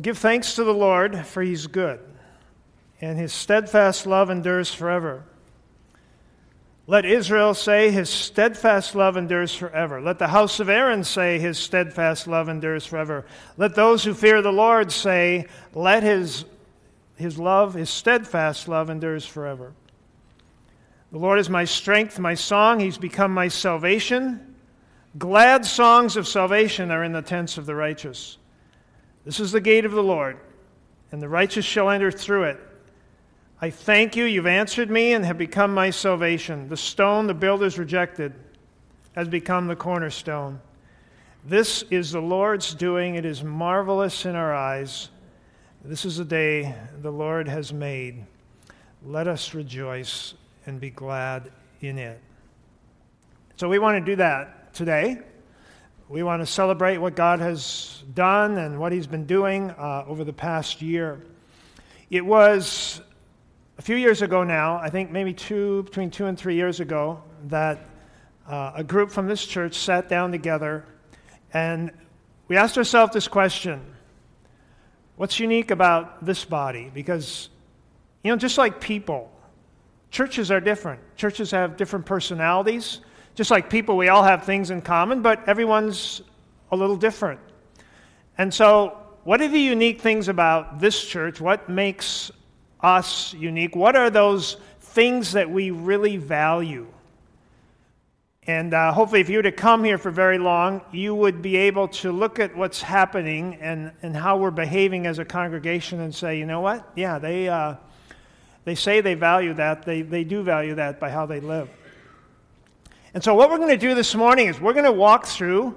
Give thanks to the Lord, for he's good, and his steadfast love endures forever. Let Israel say, His steadfast love endures forever. Let the house of Aaron say, His steadfast love endures forever. Let those who fear the Lord say, Let his, his love, His steadfast love endures forever. The Lord is my strength, my song. He's become my salvation. Glad songs of salvation are in the tents of the righteous. This is the gate of the Lord, and the righteous shall enter through it. I thank you, you've answered me and have become my salvation. The stone the builders rejected has become the cornerstone. This is the Lord's doing. It is marvelous in our eyes. This is the day the Lord has made. Let us rejoice and be glad in it. So, we want to do that today. We want to celebrate what God has done and what He's been doing uh, over the past year. It was a few years ago now, I think maybe two, between two and three years ago, that uh, a group from this church sat down together and we asked ourselves this question What's unique about this body? Because, you know, just like people, churches are different. Churches have different personalities. Just like people, we all have things in common, but everyone's a little different. And so, what are the unique things about this church? What makes us unique? What are those things that we really value? And uh, hopefully, if you were to come here for very long, you would be able to look at what's happening and, and how we're behaving as a congregation and say, you know what? Yeah, they, uh, they say they value that. They, they do value that by how they live. And so, what we're going to do this morning is we're going to walk through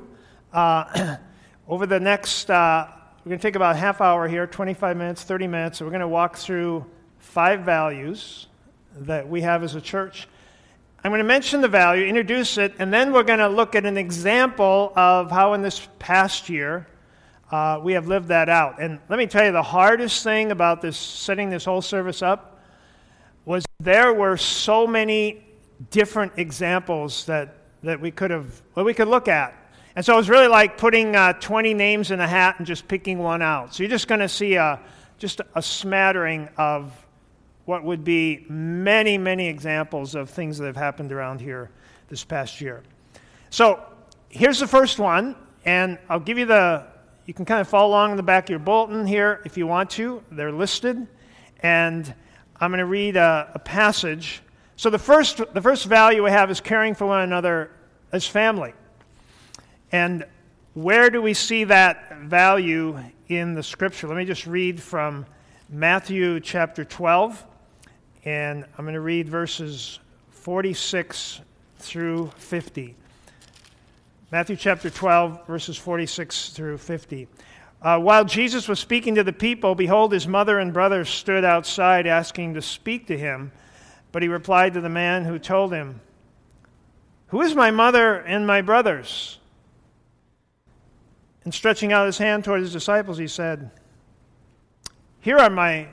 uh, over the next, uh, we're going to take about a half hour here, 25 minutes, 30 minutes. So we're going to walk through five values that we have as a church. I'm going to mention the value, introduce it, and then we're going to look at an example of how in this past year uh, we have lived that out. And let me tell you, the hardest thing about this setting this whole service up was there were so many different examples that, that we could have, well, we could look at. And so it was really like putting uh, 20 names in a hat and just picking one out. So you're just going to see a, just a smattering of what would be many, many examples of things that have happened around here this past year. So here's the first one, and I'll give you the, you can kind of follow along in the back of your bulletin here if you want to. They're listed. And I'm going to read a, a passage so the first, the first value we have is caring for one another as family. And where do we see that value in the scripture? Let me just read from Matthew chapter 12, and I'm going to read verses 46 through 50. Matthew chapter 12, verses 46 through 50. Uh, while Jesus was speaking to the people, behold, his mother and brothers stood outside asking to speak to him. But he replied to the man who told him, Who is my mother and my brothers? And stretching out his hand toward his disciples, he said, Here are my,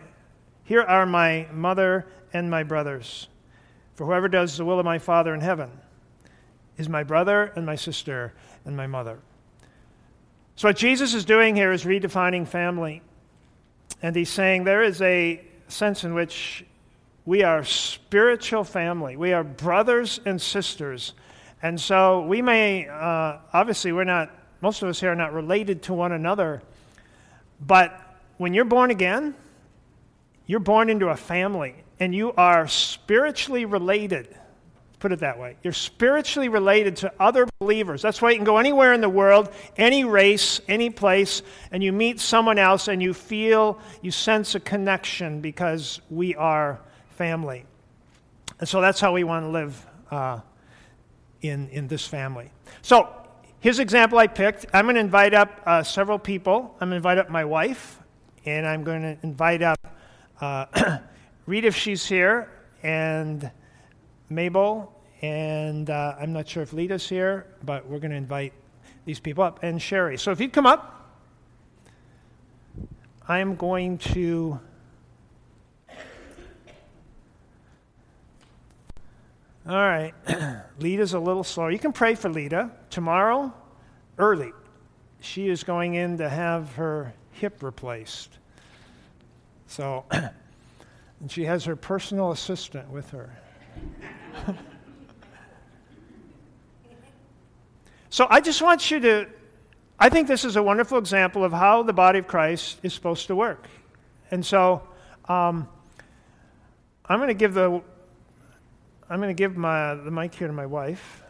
here are my mother and my brothers. For whoever does the will of my Father in heaven is my brother and my sister and my mother. So, what Jesus is doing here is redefining family. And he's saying there is a sense in which we are spiritual family. We are brothers and sisters. And so we may, uh, obviously, we're not, most of us here are not related to one another. But when you're born again, you're born into a family and you are spiritually related. Put it that way. You're spiritually related to other believers. That's why you can go anywhere in the world, any race, any place, and you meet someone else and you feel, you sense a connection because we are family. And so that's how we want to live uh, in, in this family. So his example I picked. I'm going to invite up uh, several people. I'm going to invite up my wife, and I'm going to invite up uh, Reed if she's here, and Mabel, and uh, I'm not sure if Lita's here, but we're going to invite these people up, and Sherry. So if you'd come up, I'm going to. All right. Lita's a little slow. You can pray for Lita. Tomorrow, early, she is going in to have her hip replaced. So, and she has her personal assistant with her. so I just want you to, I think this is a wonderful example of how the body of Christ is supposed to work. And so um, I'm going to give the, I'm going to give my, the mic here to my wife.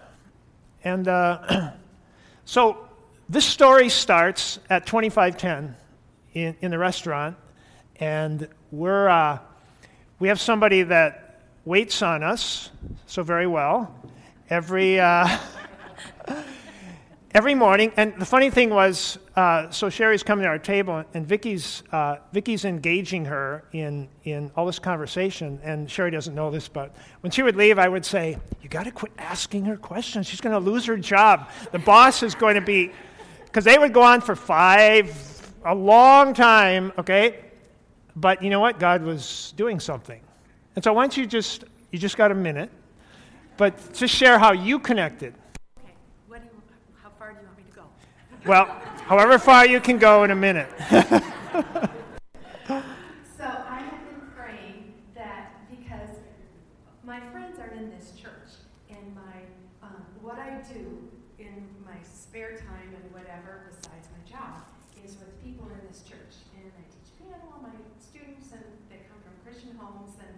And uh, so this story starts at 2510 in, in the restaurant, and we're, uh, we have somebody that waits on us so very well every, uh, every morning. And the funny thing was, uh, so Sherry's coming to our table, and Vicky's, uh, Vicky's engaging her in, in all this conversation. And Sherry doesn't know this, but when she would leave, I would say, You got to quit asking her questions. She's going to lose her job. The boss is going to be, because they would go on for five, a long time, okay? But you know what? God was doing something. And so don't you just, you just got a minute, but just share how you connected. Okay, what do you, how far do you want me to go? Well, however far you can go in a minute. So I have been praying that because my friends are in this church, and my um, what I do in my spare time and whatever besides my job is with people in this church, and I teach piano, my students, and they come from Christian homes, and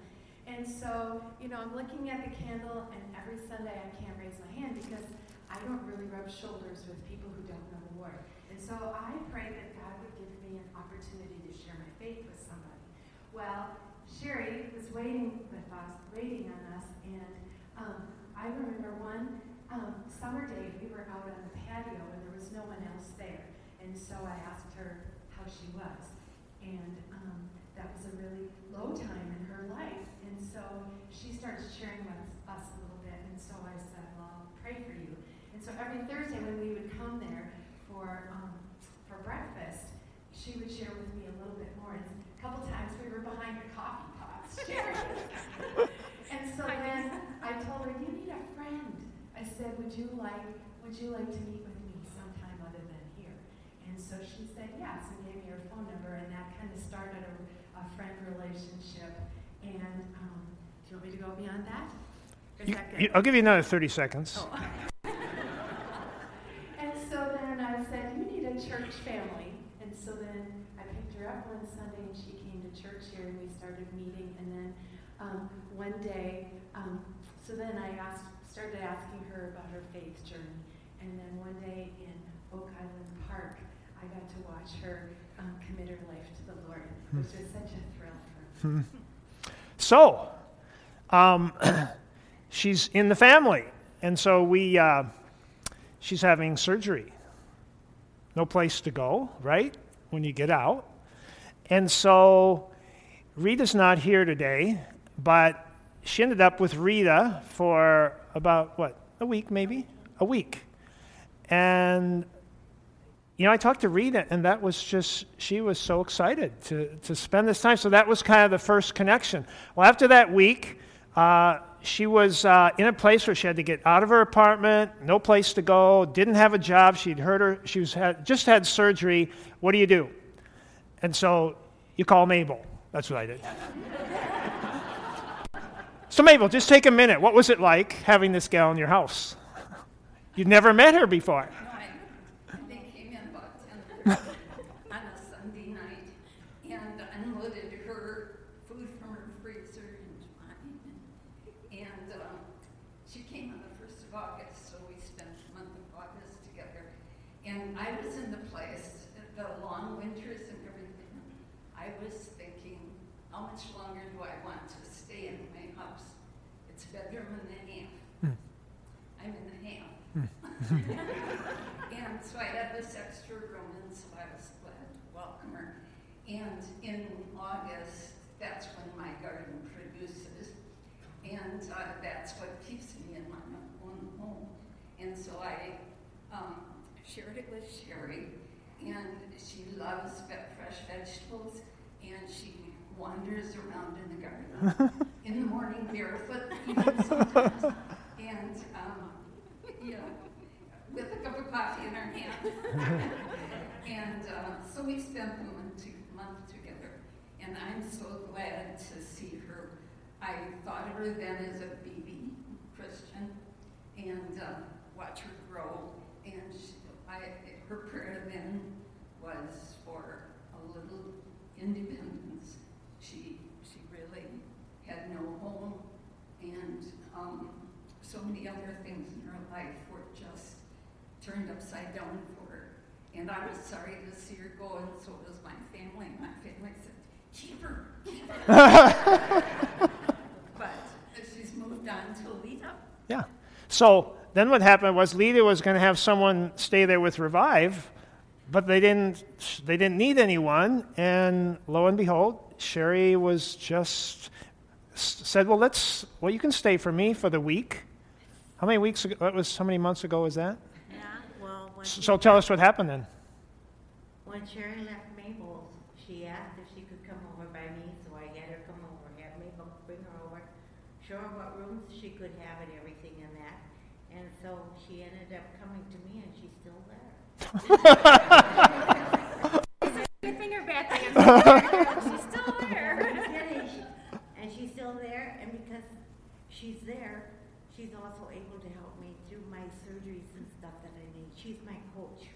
and so you know I'm looking at the candle, and every Sunday I can't raise my hand because I don't really rub shoulders with people who don't know the Lord, and so I prayed that God would give me an opportunity to share my faith with somebody. Well, Sherry was waiting with us, waiting on us, and um, I remember one um, summer day we were out on the patio and there was no one else there, and so I asked her how she was, and um, that was a really low time in her life, and so she starts sharing with us a little bit, and so I said, well, I'll pray for you, and so every Thursday when we would come there for um, for breakfast, she would share with me a little bit more. And a couple times we were behind the coffee pots sharing. and so then I told her, "You need a friend." I said, "Would you like Would you like to meet with me sometime other than here?" And so she said yes, and gave me her phone number, and that kind of started a, a friend relationship. And um, do you want me to go beyond that? You- you- I'll give you another 30 seconds. Oh. and so then I church family. And so then I picked her up one Sunday and she came to church here and we started meeting. And then um, one day, um, so then I asked, started asking her about her faith journey. And then one day in Oak Island Park, I got to watch her um, commit her life to the Lord, which was such a thrill for me. So, um, she's in the family. And so we, uh, she's having surgery. No place to go, right? When you get out. And so Rita's not here today, but she ended up with Rita for about, what, a week maybe? A week. And you know, I talked to Rita, and that was just, she was so excited to, to spend this time. So that was kind of the first connection. Well, after that week, uh, she was uh, in a place where she had to get out of her apartment, no place to go, didn't have a job. She'd heard her, she was had, just had surgery. What do you do? And so you call Mabel. That's what I did. so, Mabel, just take a minute. What was it like having this gal in your house? You'd never met her before. No, I, they came in about ten on a Sunday night and unloaded her food from her freezer into mine. And um, she came on the first of August, so we spent the month of August together. And I was in the place, the long winters and everything. I was thinking, how much longer do I want to stay in my house? It's a bedroom and a half. I'm in the half. and so I had this extra room, and so I was glad to welcome her. And in August, that's when my garden produces, and uh, that's what keeps me in my own home. And so I um, shared it with Sherry, and she loves fresh vegetables, and she wanders around in the garden in the morning barefoot, even sometimes, and um, know, with a cup of coffee in her hand. and uh, so we spent the month, to, month together, and I'm so glad to see her. I thought of her then as a baby Christian, and uh, watch her grow. And she, I, her prayer then was for a little independence. She she really had no home, and um, so many other things in her life were just turned upside down for her. And I was sorry to see her go, and so was my family. My family said, keep her. Keep her. but she's moved on to Lita. Yeah. So then what happened was Lita was going to have someone stay there with Revive, but they didn't, they didn't need anyone. And lo and behold, Sherry was just said, well, let's, well, you can stay for me for the week. How many weeks ago, that was, how many months ago was that? Yeah, well, So tell us what happened then. when Sherry left Mabel's, she asked if she could come over by me, so I had her come over, had Mabel bring her over, show her what rooms she could have and everything and that. And so she ended up coming to me and she's still there. Good finger back there. She's still there. And she's still there, and because she's there, she's also able to help me through my surgeries and stuff that I need. She's my coach.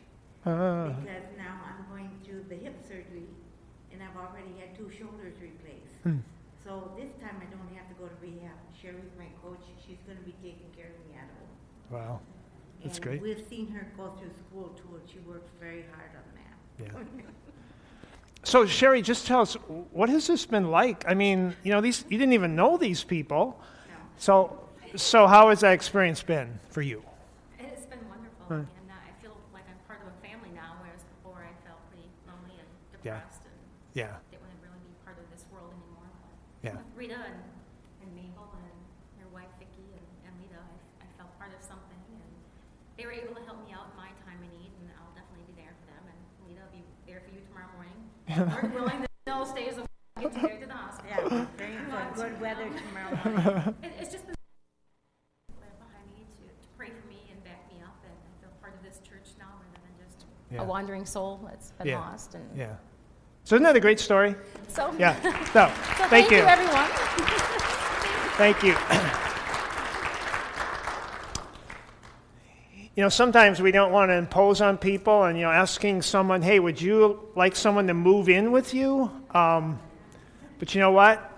Uh, Because now I'm going through the hip surgery, and I've already had two shoulders replaced. Hmm. So this time I don't have to go to rehab. Sherry's my coach. She's gonna be taking care of me at home. wow. That's great. We've seen her go through school too, and she works very hard on that. Yeah. So Sherry, just tell us, what has this been like? I mean, you know, these, you didn't even know these people. No. So, so how has that experience been for you? It's been wonderful, Right. and uh, I feel like I'm part of a family now, whereas before I felt pretty lonely and Yeah. depressed and Yeah, didn't want to really be part of this world anymore. But yeah, with Rita and, and Mabel and your wife Vicki and, and Lita, I, I felt part of something, and they were able to help me out in my time of need, and I'll definitely be there for them. And Lita will be there for you tomorrow willing, the snow stays. Get you there to the hospital. Yeah, good weather tomorrow morning. It, it's just been behind me to, to pray for me and back me up and, and feel part of this church now rather than just Yeah. a wandering soul that's been Yeah. lost. And yeah. So isn't that a great story? so, Yeah. So, so thank you. everyone. Thank you. You know, sometimes we don't want to impose on people, and you know, asking someone, "Hey, would you like someone to move in with you?" Um, but you know what?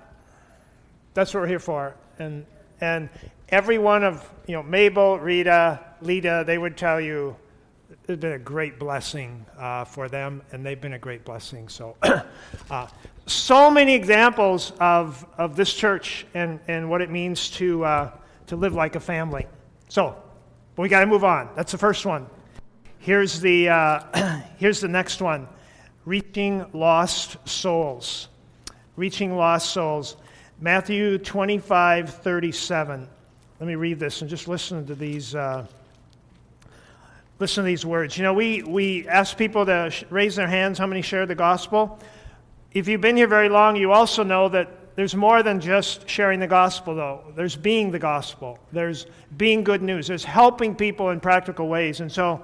That's what we're here for. And and every one of you know, Mabel, Rita, Lita, they would tell you it's been a great blessing uh, for them, and they've been a great blessing. So, uh, so many examples of, of this church and, and what it means to, uh, to live like a family. So, but we got to move on. That's the first one. Here's the, uh, here's the next one reaching lost souls. Reaching lost souls. Matthew 25, 37. Let me read this and just listen to these. Uh, listen to these words. You know, we, we ask people to sh- raise their hands how many share the gospel. If you've been here very long, you also know that there's more than just sharing the gospel, though. There's being the gospel, there's being good news, there's helping people in practical ways. And so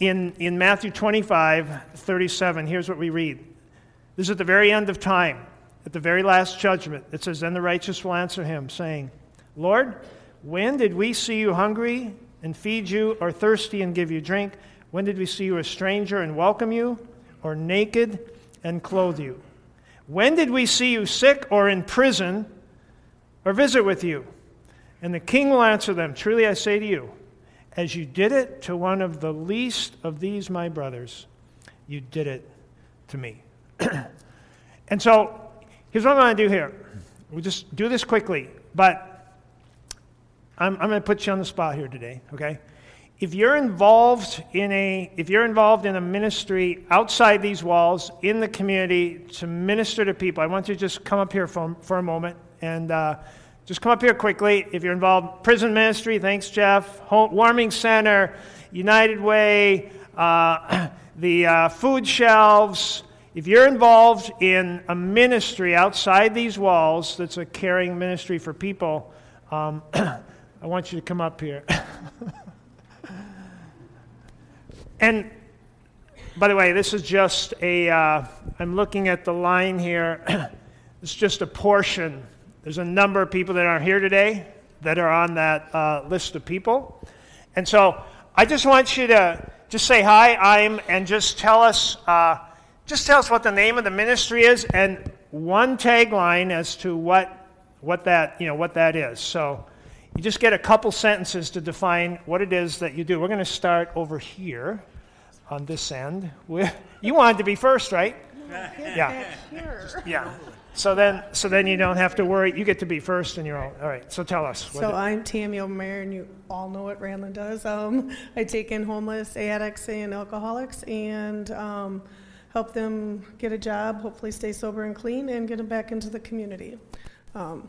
in, in Matthew 25, 37, here's what we read. This is at the very end of time, at the very last judgment. It says, Then the righteous will answer him, saying, Lord, when did we see you hungry and feed you, or thirsty and give you drink? When did we see you a stranger and welcome you, or naked and clothe you? When did we see you sick or in prison or visit with you? And the king will answer them Truly I say to you, as you did it to one of the least of these my brothers, you did it to me. and so, here's what I'm going to do here. We'll just do this quickly, but I'm, I'm going to put you on the spot here today, okay? If you're involved in a if you're involved in a ministry outside these walls in the community to minister to people, I want you to just come up here for, for a moment and uh, just come up here quickly. If you're involved prison ministry, thanks Jeff, Home, warming center, United Way, uh, the uh, food shelves. If you're involved in a ministry outside these walls that's a caring ministry for people, um, I want you to come up here. and by the way, this is just a. am looking at the line here. it's just a portion. There's a number of people that aren't here today that are on that uh, list of people. And so I just want you to just say hi, I'm, and just tell us, uh, just tell us what the name of the ministry is and one tagline as to what, what that, you know, what that is. So you just get a couple sentences to define what it is that you do. We're going to start over here on this end. you wanted to be first, right? Yeah. Yeah. So then, so then you don't have to worry. You get to be first, and you're all all right. So tell us. So I'm Tammy O'Meara, and you all know what Ranlin does. Um, I take in homeless addicts and alcoholics, and um, help them get a job, hopefully stay sober and clean, and get them back into the community. Um,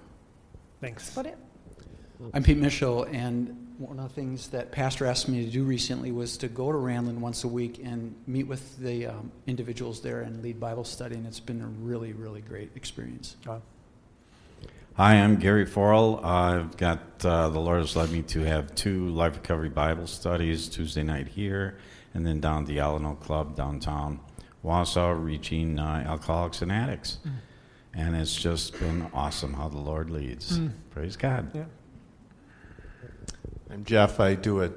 Thanks. That's about it. I'm Pete Mitchell, and one of the things that Pastor asked me to do recently was to go to Ranlin once a week and meet with the um, individuals there and lead Bible study, and it's been a really, really great experience. Hi, I'm Gary Forrell. I've got uh, the Lord has led me to have two Life Recovery Bible studies Tuesday night here, and then down at the Alano Club downtown Wausau, reaching uh, alcoholics and addicts. Mm. And it's just been awesome how the Lord leads. Mm. Praise God. Yeah. I'm Jeff. I do it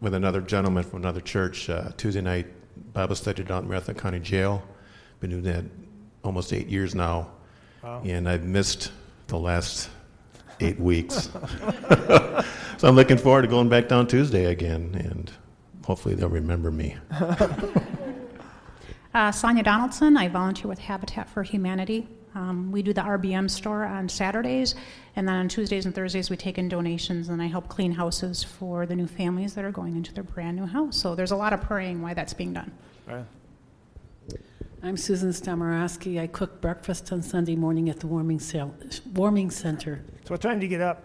with another gentleman from another church uh, Tuesday night Bible study down at Marathon County Jail. Been doing that almost eight years now, wow. and I've missed the last eight weeks. so I'm looking forward to going back down Tuesday again, and hopefully they'll remember me. uh, Sonia Donaldson. I volunteer with Habitat for Humanity. Um, we do the RBM store on Saturdays, and then on Tuesdays and Thursdays we take in donations, and I help clean houses for the new families that are going into their brand new house. So there's a lot of praying why that's being done. Right. I'm Susan Stamorowski. I cook breakfast on Sunday morning at the warming, sale, warming center. So what time do you get up?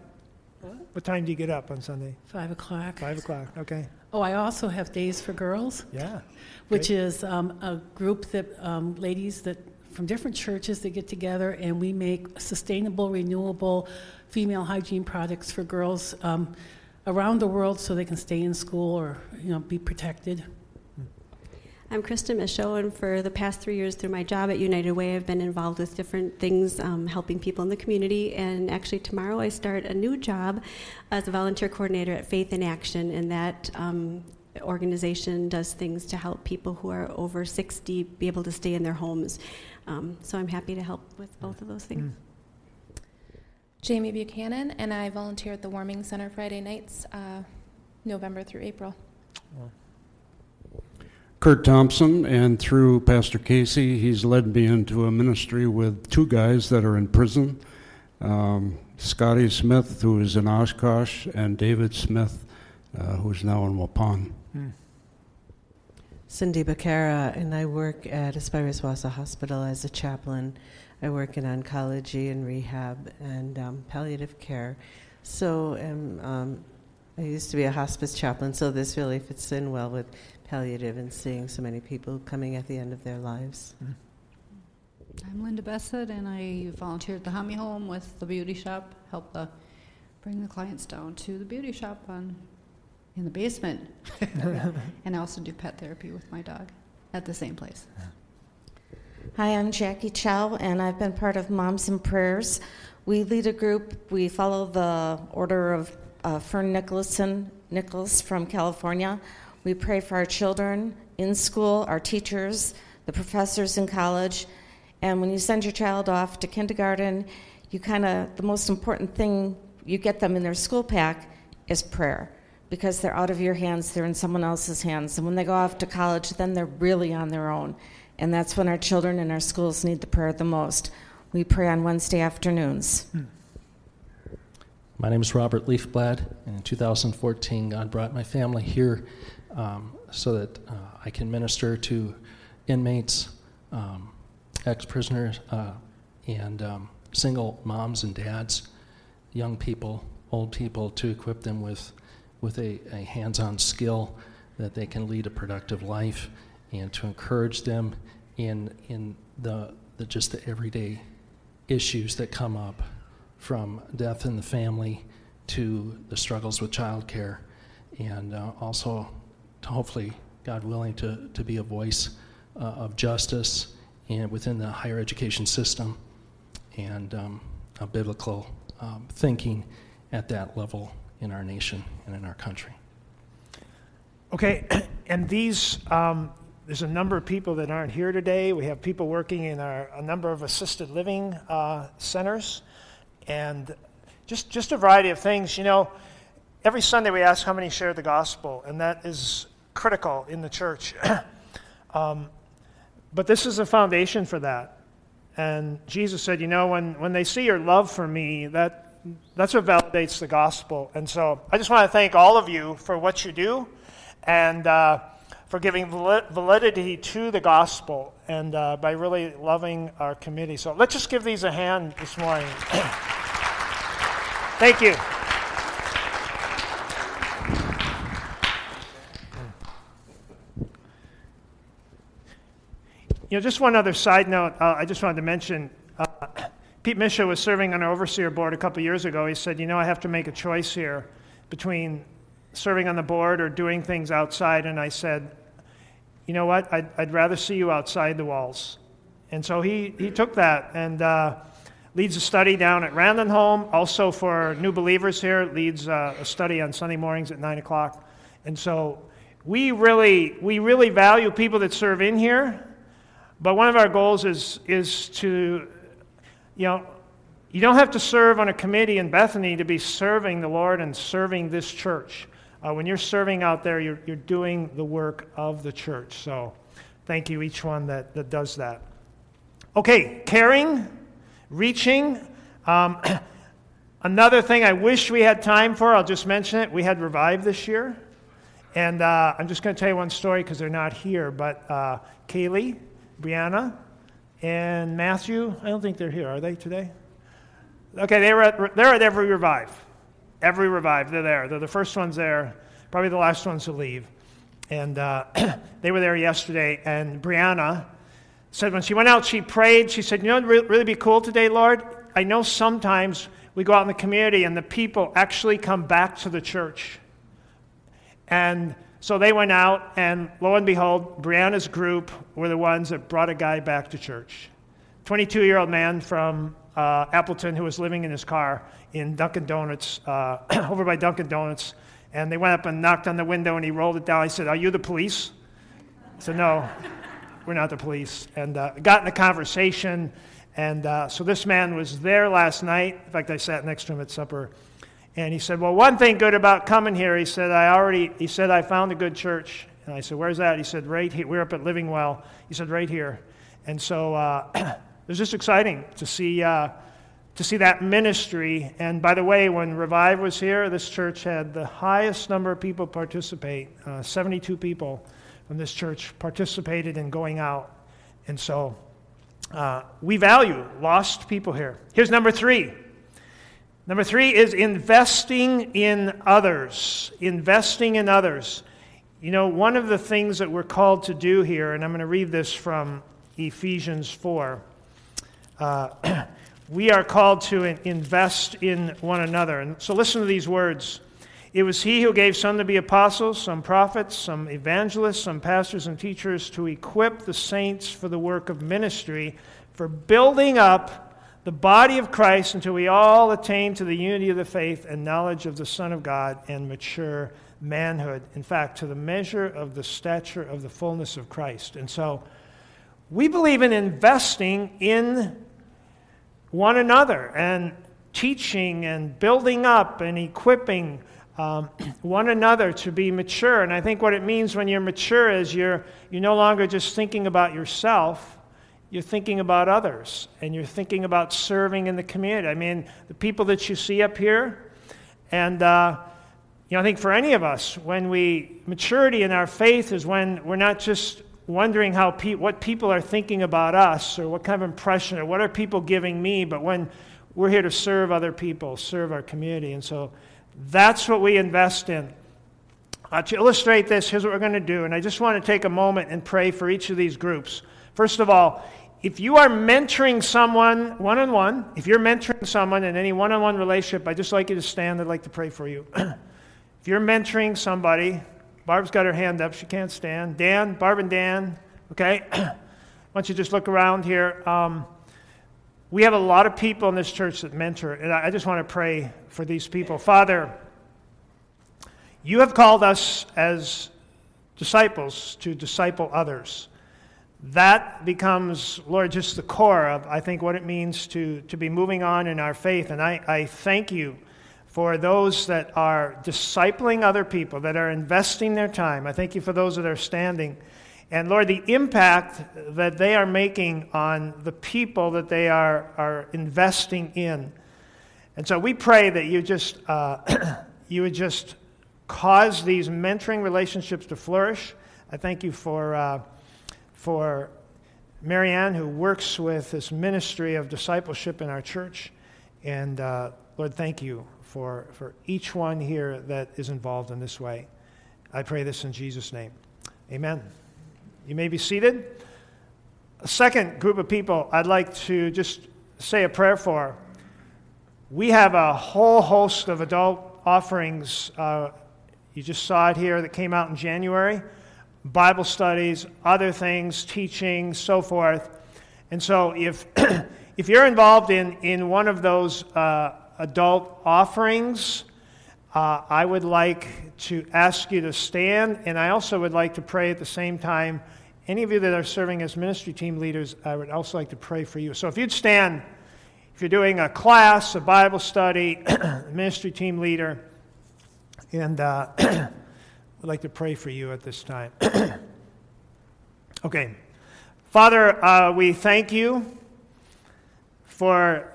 What time do you get up on Sunday? Five o'clock. Five o'clock. Okay. Oh, I also have Days for Girls. Yeah. Which is um, a group that um, ladies that from different churches that get together and we make sustainable, renewable female hygiene products for girls um, around the world so they can stay in school or you know be protected. I'm Kristen Michaud, and for the past three years through my job at United Way, I've been involved with different things, um, helping people in the community. And actually, tomorrow I start a new job as a volunteer coordinator at Faith in Action, and that um, organization does things to help people who are over 60 be able to stay in their homes. Um, so I'm happy to help with both of those things. Mm. Jamie Buchanan, and I volunteer at the Warming Center Friday nights, uh, November through April. Kurt Thompson, and through Pastor Casey, he's led me into a ministry with two guys that are in prison um, Scotty Smith, who is in Oshkosh, and David Smith, uh, who's now in Waupun. Mm. Cindy Becerra, and I work at Aspirus Wausau Hospital as a chaplain. I work in oncology and rehab and um, palliative care. So um, um, I used to be a hospice chaplain, so this really fits in well with palliative and seeing so many people coming at the end of their lives. Mm. I'm Linda Bessett, and I volunteer at the Hummy Home with the beauty shop, help the, bring the clients down to the beauty shop on in the basement. and I also do pet therapy with my dog at the same place. Hi, I'm Jackie Chow, and I've been part of Moms in Prayers. We lead a group, we follow the order of uh, Fern Nicholson, Nichols from California. We pray for our children in school, our teachers, the professors in college. And when you send your child off to kindergarten, you kind of, the most important thing you get them in their school pack is prayer because they're out of your hands, they're in someone else's hands. And when they go off to college, then they're really on their own. And that's when our children in our schools need the prayer the most. We pray on Wednesday afternoons. My name is Robert Leafblad, and in 2014, God brought my family here um, so that uh, I can minister to inmates, um, ex prisoners, uh, and um, single moms and dads, young people, old people, to equip them with with a, a hands on skill that they can lead a productive life and to encourage them in, in the, the just the everyday issues that come up from death in the family to the struggles with childcare and uh, also to hopefully god willing to, to be a voice uh, of justice and within the higher education system and um, biblical um, thinking at that level in our nation and in our country. Okay, and these, um, there's a number of people that aren't here today. We have people working in our, a number of assisted living uh, centers, and just, just a variety of things. You know, every Sunday we ask how many share the gospel, and that is critical in the church. um, but this is a foundation for that. And Jesus said, you know, when, when they see your love for me, that, that's what validates the gospel. And so I just want to thank all of you for what you do and uh, for giving validity to the gospel and uh, by really loving our committee. So let's just give these a hand this morning. thank you. You know, just one other side note uh, I just wanted to mention. Pete Mitchell was serving on our overseer board a couple years ago. He said, You know, I have to make a choice here between serving on the board or doing things outside. And I said, You know what? I'd, I'd rather see you outside the walls. And so he, he took that and uh, leads a study down at Randon Home. Also, for new believers here, leads uh, a study on Sunday mornings at 9 o'clock. And so we really, we really value people that serve in here but one of our goals is, is to, you know, you don't have to serve on a committee in Bethany to be serving the Lord and serving this church. Uh, when you're serving out there, you're, you're doing the work of the church. So thank you, each one that, that does that. Okay, caring, reaching. Um, another thing I wish we had time for, I'll just mention it. We had Revive this year. And uh, I'm just going to tell you one story because they're not here. But uh, Kaylee, Brianna, and Matthew. I don't think they're here, are they today? Okay, they were at, they're at every revive. Every revive, they're there. They're the first ones there, probably the last ones to leave. And uh, they were there yesterday, and Brianna said when she went out, she prayed. She said, You know what would really be cool today, Lord? I know sometimes we go out in the community and the people actually come back to the church. And so they went out, and lo and behold, Brianna's group were the ones that brought a guy back to church. 22 year old man from uh, Appleton who was living in his car in Dunkin' Donuts, uh, over by Dunkin' Donuts. And they went up and knocked on the window, and he rolled it down. He said, Are you the police? I said, No, we're not the police. And uh, got in a conversation. And uh, so this man was there last night. In fact, I sat next to him at supper. And he said, Well, one thing good about coming here, he said, I already, he said, I found a good church. And I said, Where's that? He said, Right here. We're up at Living Well. He said, Right here. And so uh, it was just exciting to see, uh, to see that ministry. And by the way, when Revive was here, this church had the highest number of people participate. Uh, 72 people from this church participated in going out. And so uh, we value lost people here. Here's number three. Number three is investing in others. Investing in others. You know, one of the things that we're called to do here, and I'm going to read this from Ephesians 4. Uh, we are called to invest in one another. And so listen to these words. It was he who gave some to be apostles, some prophets, some evangelists, some pastors and teachers to equip the saints for the work of ministry, for building up the body of Christ until we all attain to the unity of the faith and knowledge of the Son of God and mature manhood. In fact, to the measure of the stature of the fullness of Christ. And so we believe in investing in one another and teaching and building up and equipping um, one another to be mature. And I think what it means when you're mature is you're, you're no longer just thinking about yourself you're thinking about others and you're thinking about serving in the community. I mean, the people that you see up here, and uh, you know, I think for any of us, when we maturity in our faith is when we're not just wondering how pe- what people are thinking about us or what kind of impression or what are people giving me, but when we're here to serve other people, serve our community, and so that's what we invest in. Uh, to illustrate this, here's what we're going to do, and I just want to take a moment and pray for each of these groups. First of all, if you are mentoring someone one on one, if you're mentoring someone in any one on one relationship, I'd just like you to stand. I'd like to pray for you. if you're mentoring somebody, Barb's got her hand up. She can't stand. Dan, Barb and Dan, Okay? Why don't you just look around here? Um, we have a lot of people in this church that mentor, and I just want to pray for these people. Father, you have called us as disciples to disciple others. That becomes, Lord, just the core of, I think, what it means to, to be moving on in our faith. And I, I thank you for those that are discipling other people, that are investing their time. I thank you for those that are standing. And Lord, the impact that they are making on the people that they are, are investing in. And so we pray that you just uh, you would just cause these mentoring relationships to flourish. I thank you for, uh, for Marianne, who works with this ministry of discipleship in our church. And uh, Lord, thank you for, for each one here that is involved in this way. I pray this in Jesus' name. Amen. You may be seated. A second group of people I'd like to just say a prayer for. We have a whole host of adult offerings uh, you just saw it here that came out in January Bible studies, other things, teaching, so forth. And so if, if you're involved in, in one of those uh, adult offerings, uh, I would like to ask you to stand, and I also would like to pray at the same time. Any of you that are serving as ministry team leaders, I would also like to pray for you. So if you'd stand, if you're doing a class, a Bible study, ministry team leader, and uh, I'd like to pray for you at this time. okay. Father, uh, we thank you for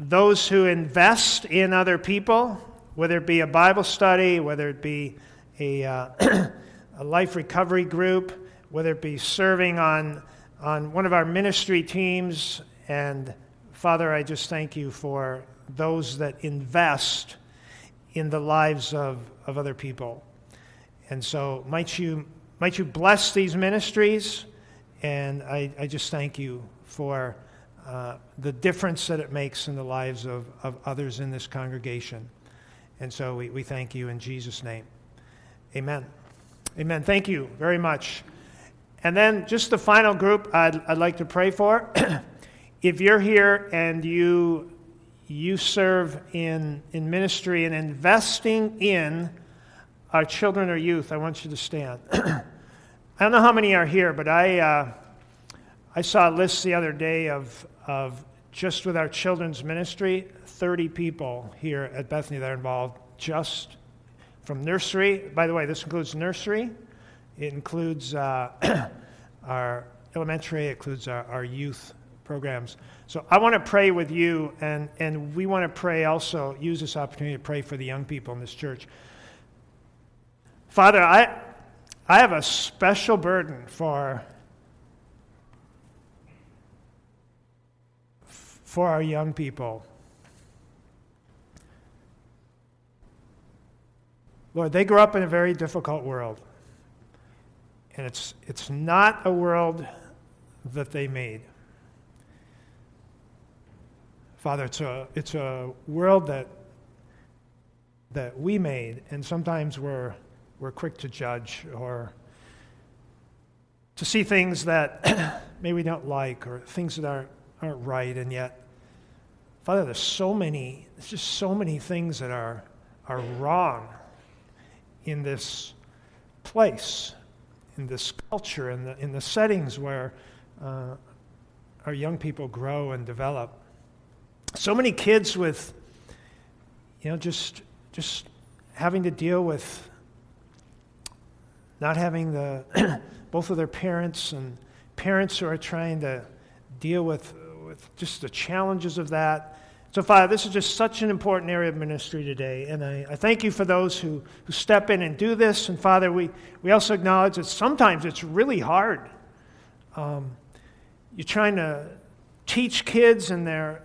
those who invest in other people, whether it be a Bible study, whether it be a, uh, a life recovery group, whether it be serving on, on one of our ministry teams. And Father, I just thank you for those that invest in the lives of, of other people. And so, might you, might you bless these ministries, and I, I just thank you for uh, the difference that it makes in the lives of, of others in this congregation. And so, we, we thank you in Jesus' name. Amen. Amen. Thank you very much. And then, just the final group I'd, I'd like to pray for. if you're here and you you serve in, in ministry and investing in our children or youth, I want you to stand. I don't know how many are here, but I, uh, I saw a list the other day of, of just with our children's ministry, 30 people here at Bethany that are involved just from nursery. By the way, this includes nursery, it includes uh, our elementary, it includes our, our youth programs. So I want to pray with you, and, and we want to pray also, use this opportunity to pray for the young people in this church. Father, I, I have a special burden for, for our young people. Lord, they grew up in a very difficult world. And it's, it's not a world that they made. Father, it's a, it's a world that, that we made, and sometimes we're, we're quick to judge or to see things that maybe we don't like or things that aren't, aren't right, and yet, Father, there's so many, there's just so many things that are, are wrong in this place, in this culture, in the, in the settings where uh, our young people grow and develop. So many kids with, you know, just, just having to deal with not having the, both of their parents and parents who are trying to deal with, with just the challenges of that. So, Father, this is just such an important area of ministry today. And I, I, thank you for those who, who step in and do this. And, Father, we, we also acknowledge that sometimes it's really hard. Um, you're trying to teach kids, and they're,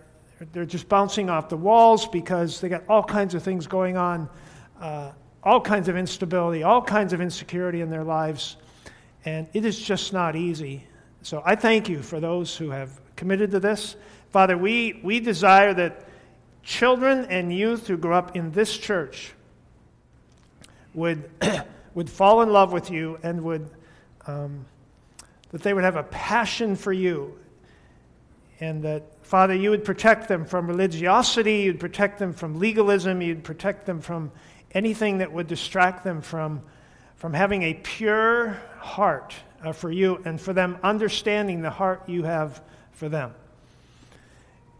they're just bouncing off the walls because they got all kinds of things going on, uh, all kinds of instability, all kinds of insecurity in their lives. And it is just not easy. So I thank you for those who have committed to this. Father, we, we desire that children and youth who grow up in this church would, would fall in love with you and would um, that they would have a passion for you, and that, Father, you would protect them from religiosity, you'd protect them from legalism, you'd protect them from anything that would distract them from, from having a pure heart uh, for you and for them understanding the heart you have for them.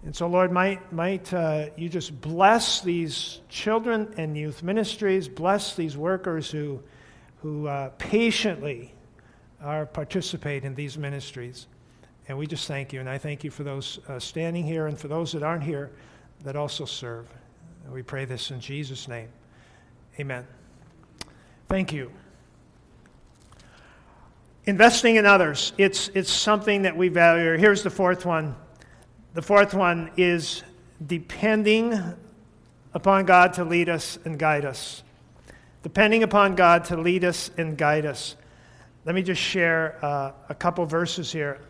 And so, Lord, might, might uh, you just bless these children and youth ministries, bless these workers who, who uh, patiently are participate in these ministries. And we just thank you. And I thank you for those uh, standing here and for those that aren't here that also serve. We pray this in Jesus' name. Amen. Thank you. Investing in others, it's, it's something that we value. Here's the fourth one. The fourth one is depending upon God to lead us and guide us. Depending upon God to lead us and guide us. Let me just share uh, a couple verses here.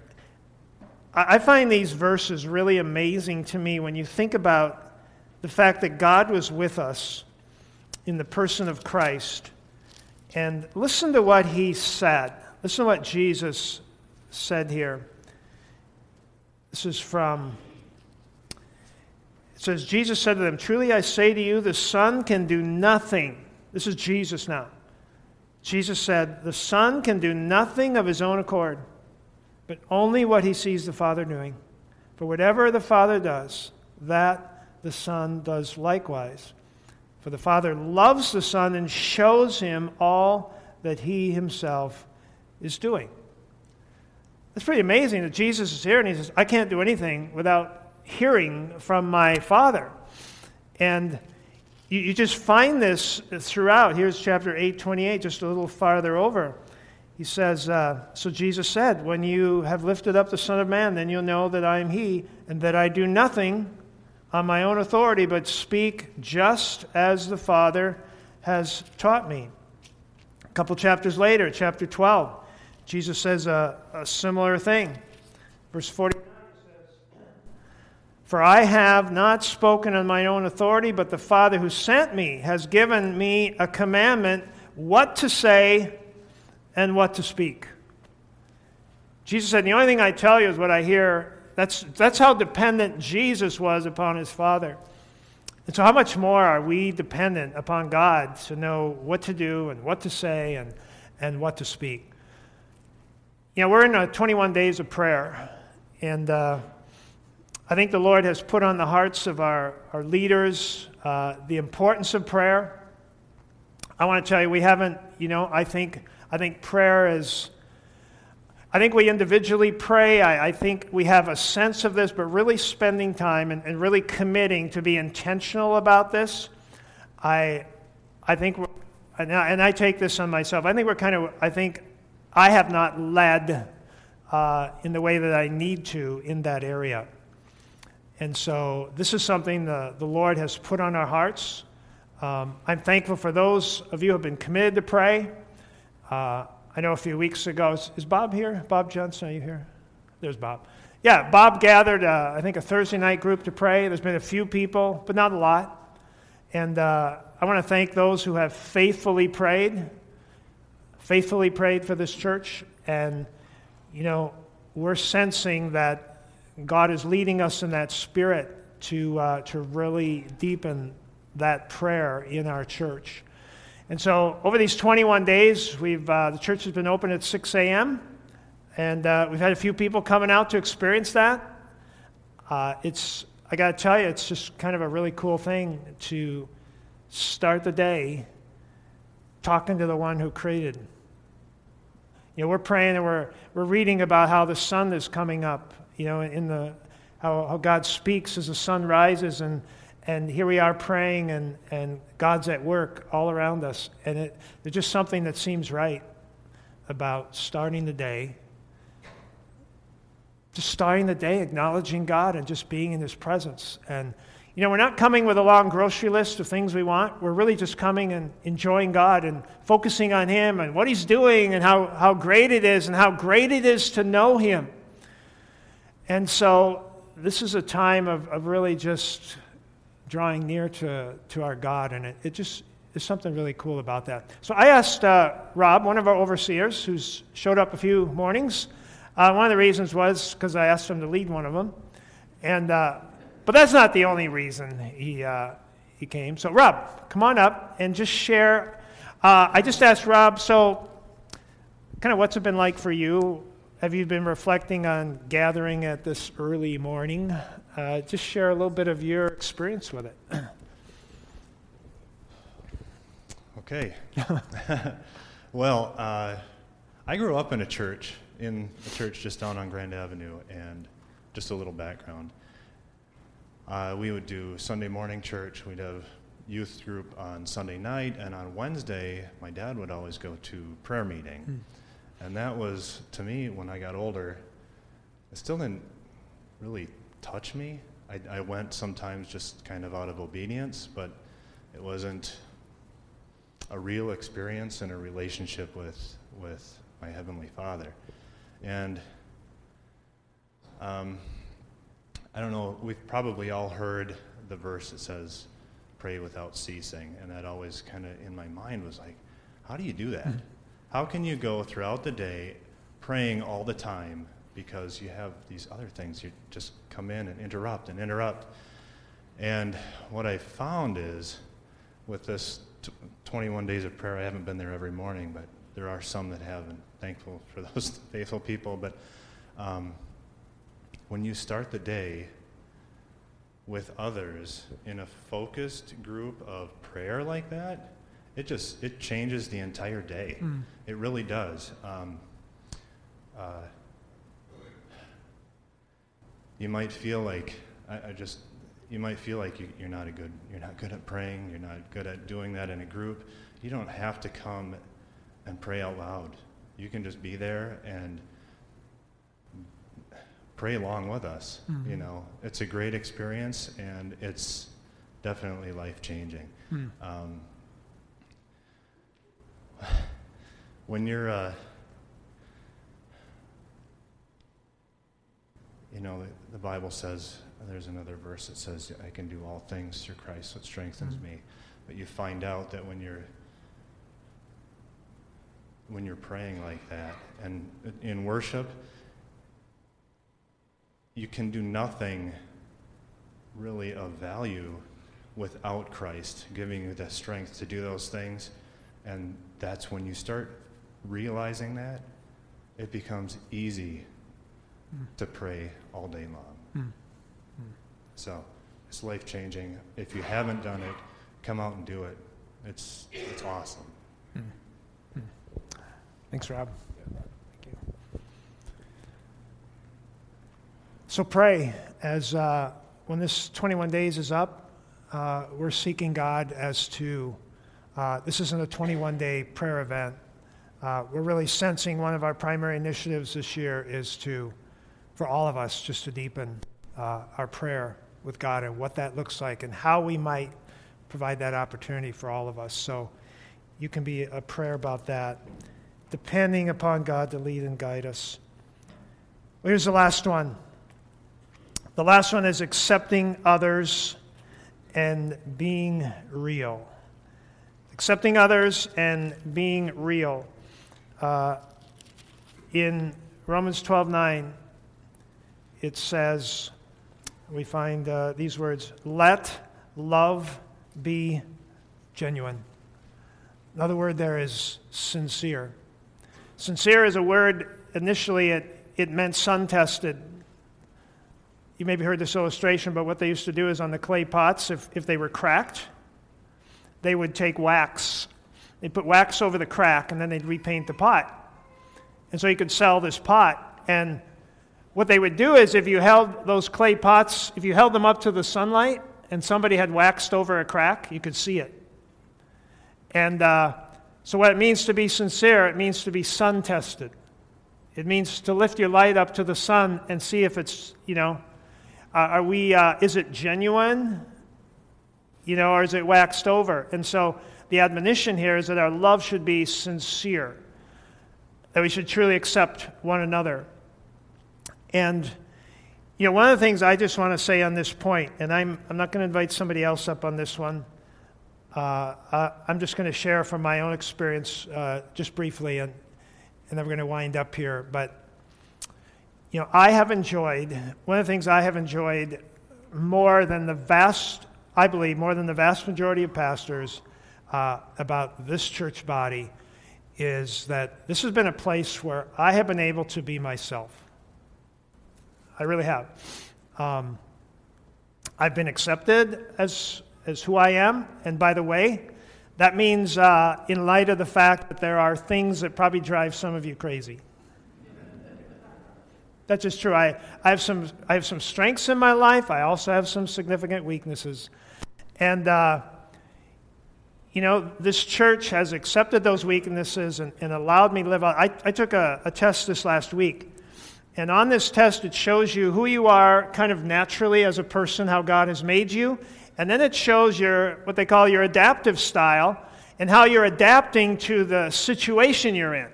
I find these verses really amazing to me when you think about the fact that God was with us in the person of Christ. And listen to what he said. Listen to what Jesus said here. This is from, it says, Jesus said to them, Truly I say to you, the Son can do nothing. This is Jesus now. Jesus said, The Son can do nothing of his own accord, but only what he sees the Father doing. For whatever the Father does, that the Son does likewise. For the Father loves the Son and shows him all that he himself is doing. It's pretty amazing that Jesus is here and he says, I can't do anything without hearing from my Father. And you, you just find this throughout. Here's chapter 8, 28, just a little farther over. He says, uh, So Jesus said, When you have lifted up the Son of Man, then you'll know that I am He, and that I do nothing on my own authority, but speak just as the Father has taught me. A couple chapters later, chapter 12, Jesus says a, a similar thing. Verse 49 says, For I have not spoken on my own authority, but the Father who sent me has given me a commandment what to say and what to speak. Jesus said, The only thing I tell you is what I hear. That's, that's how dependent Jesus was upon his Father. And so, how much more are we dependent upon God to know what to do and what to say and, and what to speak? You know, we're in 21 days of prayer, and uh, I think the Lord has put on the hearts of our, our leaders uh, the importance of prayer. I want to tell you, we haven't, you know, I think, I think prayer is, I think we individually pray. I, I think we have a sense of this, but really spending time and, and really committing to be intentional about this, I, I think, and I, and I take this on myself, I think we're kind of, I think I have not led uh, in the way that I need to in that area. And so this is something the, the Lord has put on our hearts. Um, I'm thankful for those of you who have been committed to pray. Uh, I know a few weeks ago, is, is, Bob here? Bob Johnson, are you here? There's Bob. Yeah, Bob gathered, uh, I think, a Thursday night group to pray. There's been a few people, but not a lot. And uh, I want to thank those who have faithfully prayed faithfully prayed for this church, and, you know, we're sensing that God is leading us in that spirit to, uh, to really deepen that prayer in our church. And so, over these 21 days, we've, uh, the church has been open at 6 a.m., and uh, we've had a few people coming out to experience that. Uh, it's, I got to tell you, it's just kind of a really cool thing to start the day talking to the one who created you know, we're praying and we're, we're reading about how the sun is coming up, you know, in the, how, how God speaks as the sun rises. And, and here we are praying, and, and God's at work all around us. And it, there's just something that seems right about starting the day. Just starting the day, acknowledging God and just being in His presence. And you know, we're not coming with a long grocery list of things we want. We're really just coming and enjoying God and focusing on Him and what He's doing and how, how great it is and how great it is to know Him. And so this is a time of, of really just drawing near to, to our God, and it, it just is something really cool about that. So I asked uh, Rob, one of our overseers, who's showed up a few mornings, Uh, one of the reasons was because I asked him to lead one of them. And, uh, but that's not the only reason he, uh, he came. So, Rob, come on up and just share. Uh, I just asked Rob, so kind of what's it been like for you? Have you been reflecting on gathering at this early morning? Uh, just share a little bit of your experience with it. Okay. well, uh, I grew up in a church, in a church just down on Grand Avenue, and just a little background. Uh, we would do Sunday morning church. We'd have youth group on Sunday night, and on Wednesday, my dad would always go to prayer meeting. Mm. And that was, to me, when I got older, it still didn't really touch me. I, I went sometimes just kind of out of obedience, but it wasn't a real experience and a relationship with, with my Heavenly Father. And um, I don't know, we've probably all heard the verse that says, pray without ceasing. And that always kind of in my mind was like, how do you do that? How can you go throughout the day praying all the time because you have these other things you just come in and interrupt and interrupt? And what I found is with this 21 days of prayer. I haven't been there every morning, but there are some that have, and thankful for those faithful people. But um, when you start the day with others in a focused group of prayer like that, it just it changes the entire day. Mm. It really does. Um, uh, you might feel like I, I just you might feel like you, are not a good you're not good at praying you're not good at doing that in a group you don't have to come and pray out loud you can just be there and pray along with us mm-hmm. you know it's a great experience and it's definitely life changing mm. um, when you're uh, you know the, the bible says there's another verse that says, I can do all things through Christ that strengthens mm-hmm. me. But you find out that when you're when you're praying like that and in worship, you can do nothing really of value without Christ giving you the strength to do those things. And that's when you start realizing that, it becomes easy mm. to pray all day long. Mm. So it's life changing. If you haven't done it, come out and do it. It's, it's awesome. Hmm. Hmm. Thanks, Rob. Thank you. So pray as uh, when this 21 days is up, uh, we're seeking God as to uh, this isn't a 21 day prayer event. Uh, we're really sensing one of our primary initiatives this year is to, for all of us, just to deepen uh, our prayer with God and what that looks like and how we might provide that opportunity for all of us. So you can be a prayer about that, depending upon God to lead and guide us. Well, here's the last one. The last one is accepting others and being real. Accepting others and being real. Uh, in Romans 12 9, it says, we find uh, these words let love be genuine. Another word there is sincere. Sincere is a word, initially, it, it meant sun tested. You maybe heard this illustration, but what they used to do is on the clay pots, if, if they were cracked, they would take wax. They'd put wax over the crack, and then they'd repaint the pot. And so you could sell this pot. And what they would do is if you held those clay pots, if you held them up to the sunlight and somebody had waxed over a crack, you could see it. And uh, so, what it means to be sincere, it means to be sun tested. It means to lift your light up to the sun and see if it's, you know, uh, are we, uh, is it genuine? You know, or is it waxed over? And so, the admonition here is that our love should be sincere, that we should truly accept one another. And, you know, one of the things I just want to say on this point, and I'm, I'm not going to invite somebody else up on this one. Uh, uh, I'm just going to share from my own experience uh, just briefly, and, and then we're going to wind up here. But you know, I have enjoyed, one of the things I have enjoyed more than the vast, I believe, more than the vast majority of pastors uh, about this church body is that this has been a place where I have been able to be myself. I really have. Um, I've been accepted as, as who I am. And by the way, that means, uh, in light of the fact that there are things that probably drive some of you crazy. That's just true. I, I, have some, I have some strengths in my life, I also have some significant weaknesses. And, uh, you know, this church has accepted those weaknesses and, and allowed me to live out. I, I took a, a test this last week. And on this test, it shows you who you are kind of naturally as a person, how God has made you. And then it shows your, what they call your adaptive style and how you're adapting to the situation you're in.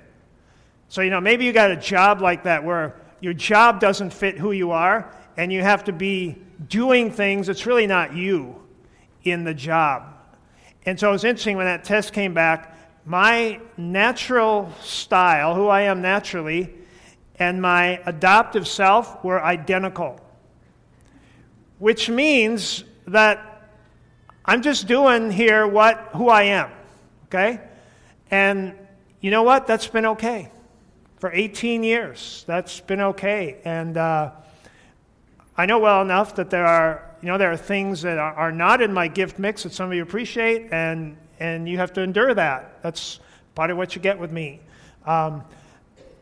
So, you know, maybe you got a job like that where your job doesn't fit who you are, and you have to be doing things that's really not you in the job. And so it was interesting when that test came back. My natural style, who I am naturally, and my adoptive self were identical. Which means that I'm just doing here what who I am. Okay? And you know what? That's been okay for 18 years. That's been okay. And uh, I know well enough that there are, you know, there are things that are, not in my gift mix that some of you appreciate, and, and you have to endure that. That's part of what you get with me. Um,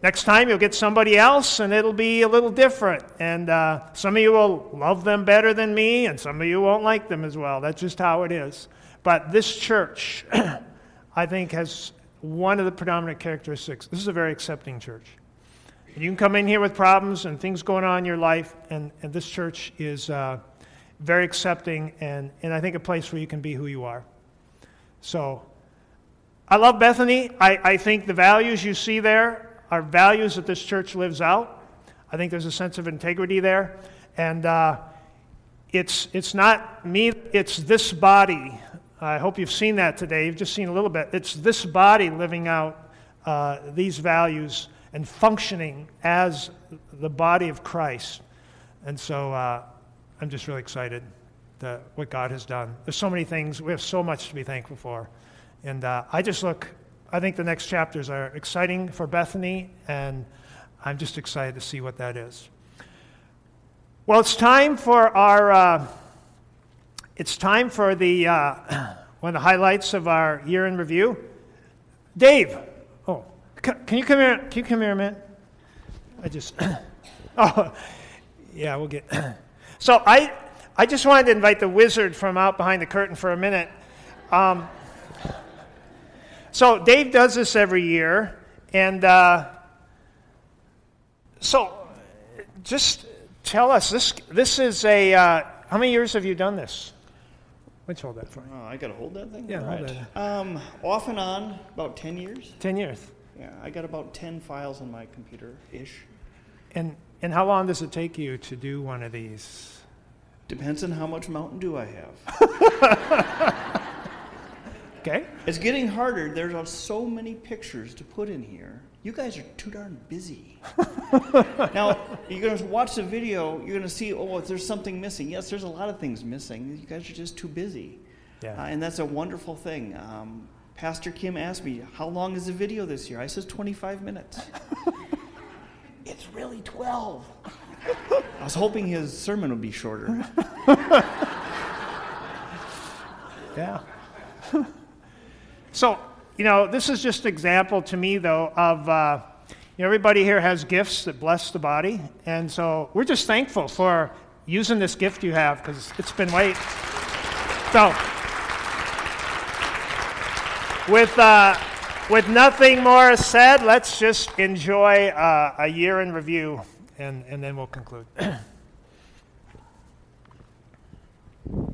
next time you'll get somebody else, and it'll be a little different. And uh, some of you will love them better than me, and some of you won't like them as well. That's just how it is. But this church, I think, has one of the predominant characteristics. This is a very accepting church. You can come in here with problems and things going on in your life, and, and this church is uh, very accepting and, and I think a place where you can be who you are. So I love Bethany. I, I think the values you see there are values that this church lives out. I think there's a sense of integrity there. And uh, it's, it's not me, it's this body I hope you've seen that today. You've just seen a little bit. It's this body living out uh, these values and functioning as the body of Christ. And so uh, I'm just really excited that what God has done. There's so many things. We have so much to be thankful for. And uh, I just look, I think the next chapters are exciting for Bethany, and I'm just excited to see what that is. Well, it's time for our uh, it's time for the uh, one of the highlights of our year in review. Dave, oh, can you come here? Can you come here a minute? I just, oh, yeah, we'll get. so I, I just wanted to invite the wizard from out behind the curtain for a minute. Um, so Dave does this every year, and uh, so just tell us this. This is a. Uh, how many years have you done this? Don't hold that for me? Oh, I got to hold that thing? Yeah, All hold right. Um, off and on, about 10 years. 10 years. Yeah, I got about 10 files on my computer ish. And, and how long does it take you to do one of these? Depends on how much Mountain Dew I have. okay. It's getting harder. There's so many pictures to put in here. You guys are too darn busy. now, you're going to watch the video, you're going to see, oh, there's something missing. Yes, there's a lot of things missing. You guys are just too busy. Yeah. Uh, and that's a wonderful thing. Um, Pastor Kim asked me, how long is the video this year? I said 25 minutes. it's really 12. I was hoping his sermon would be shorter. yeah. So, you know, this is just an example to me, though, of uh, you know, everybody here has gifts that bless the body. And so we're just thankful for using this gift you have because it's been late. So, with, uh, with nothing more said, let's just enjoy uh, a year in review and, and then we'll conclude.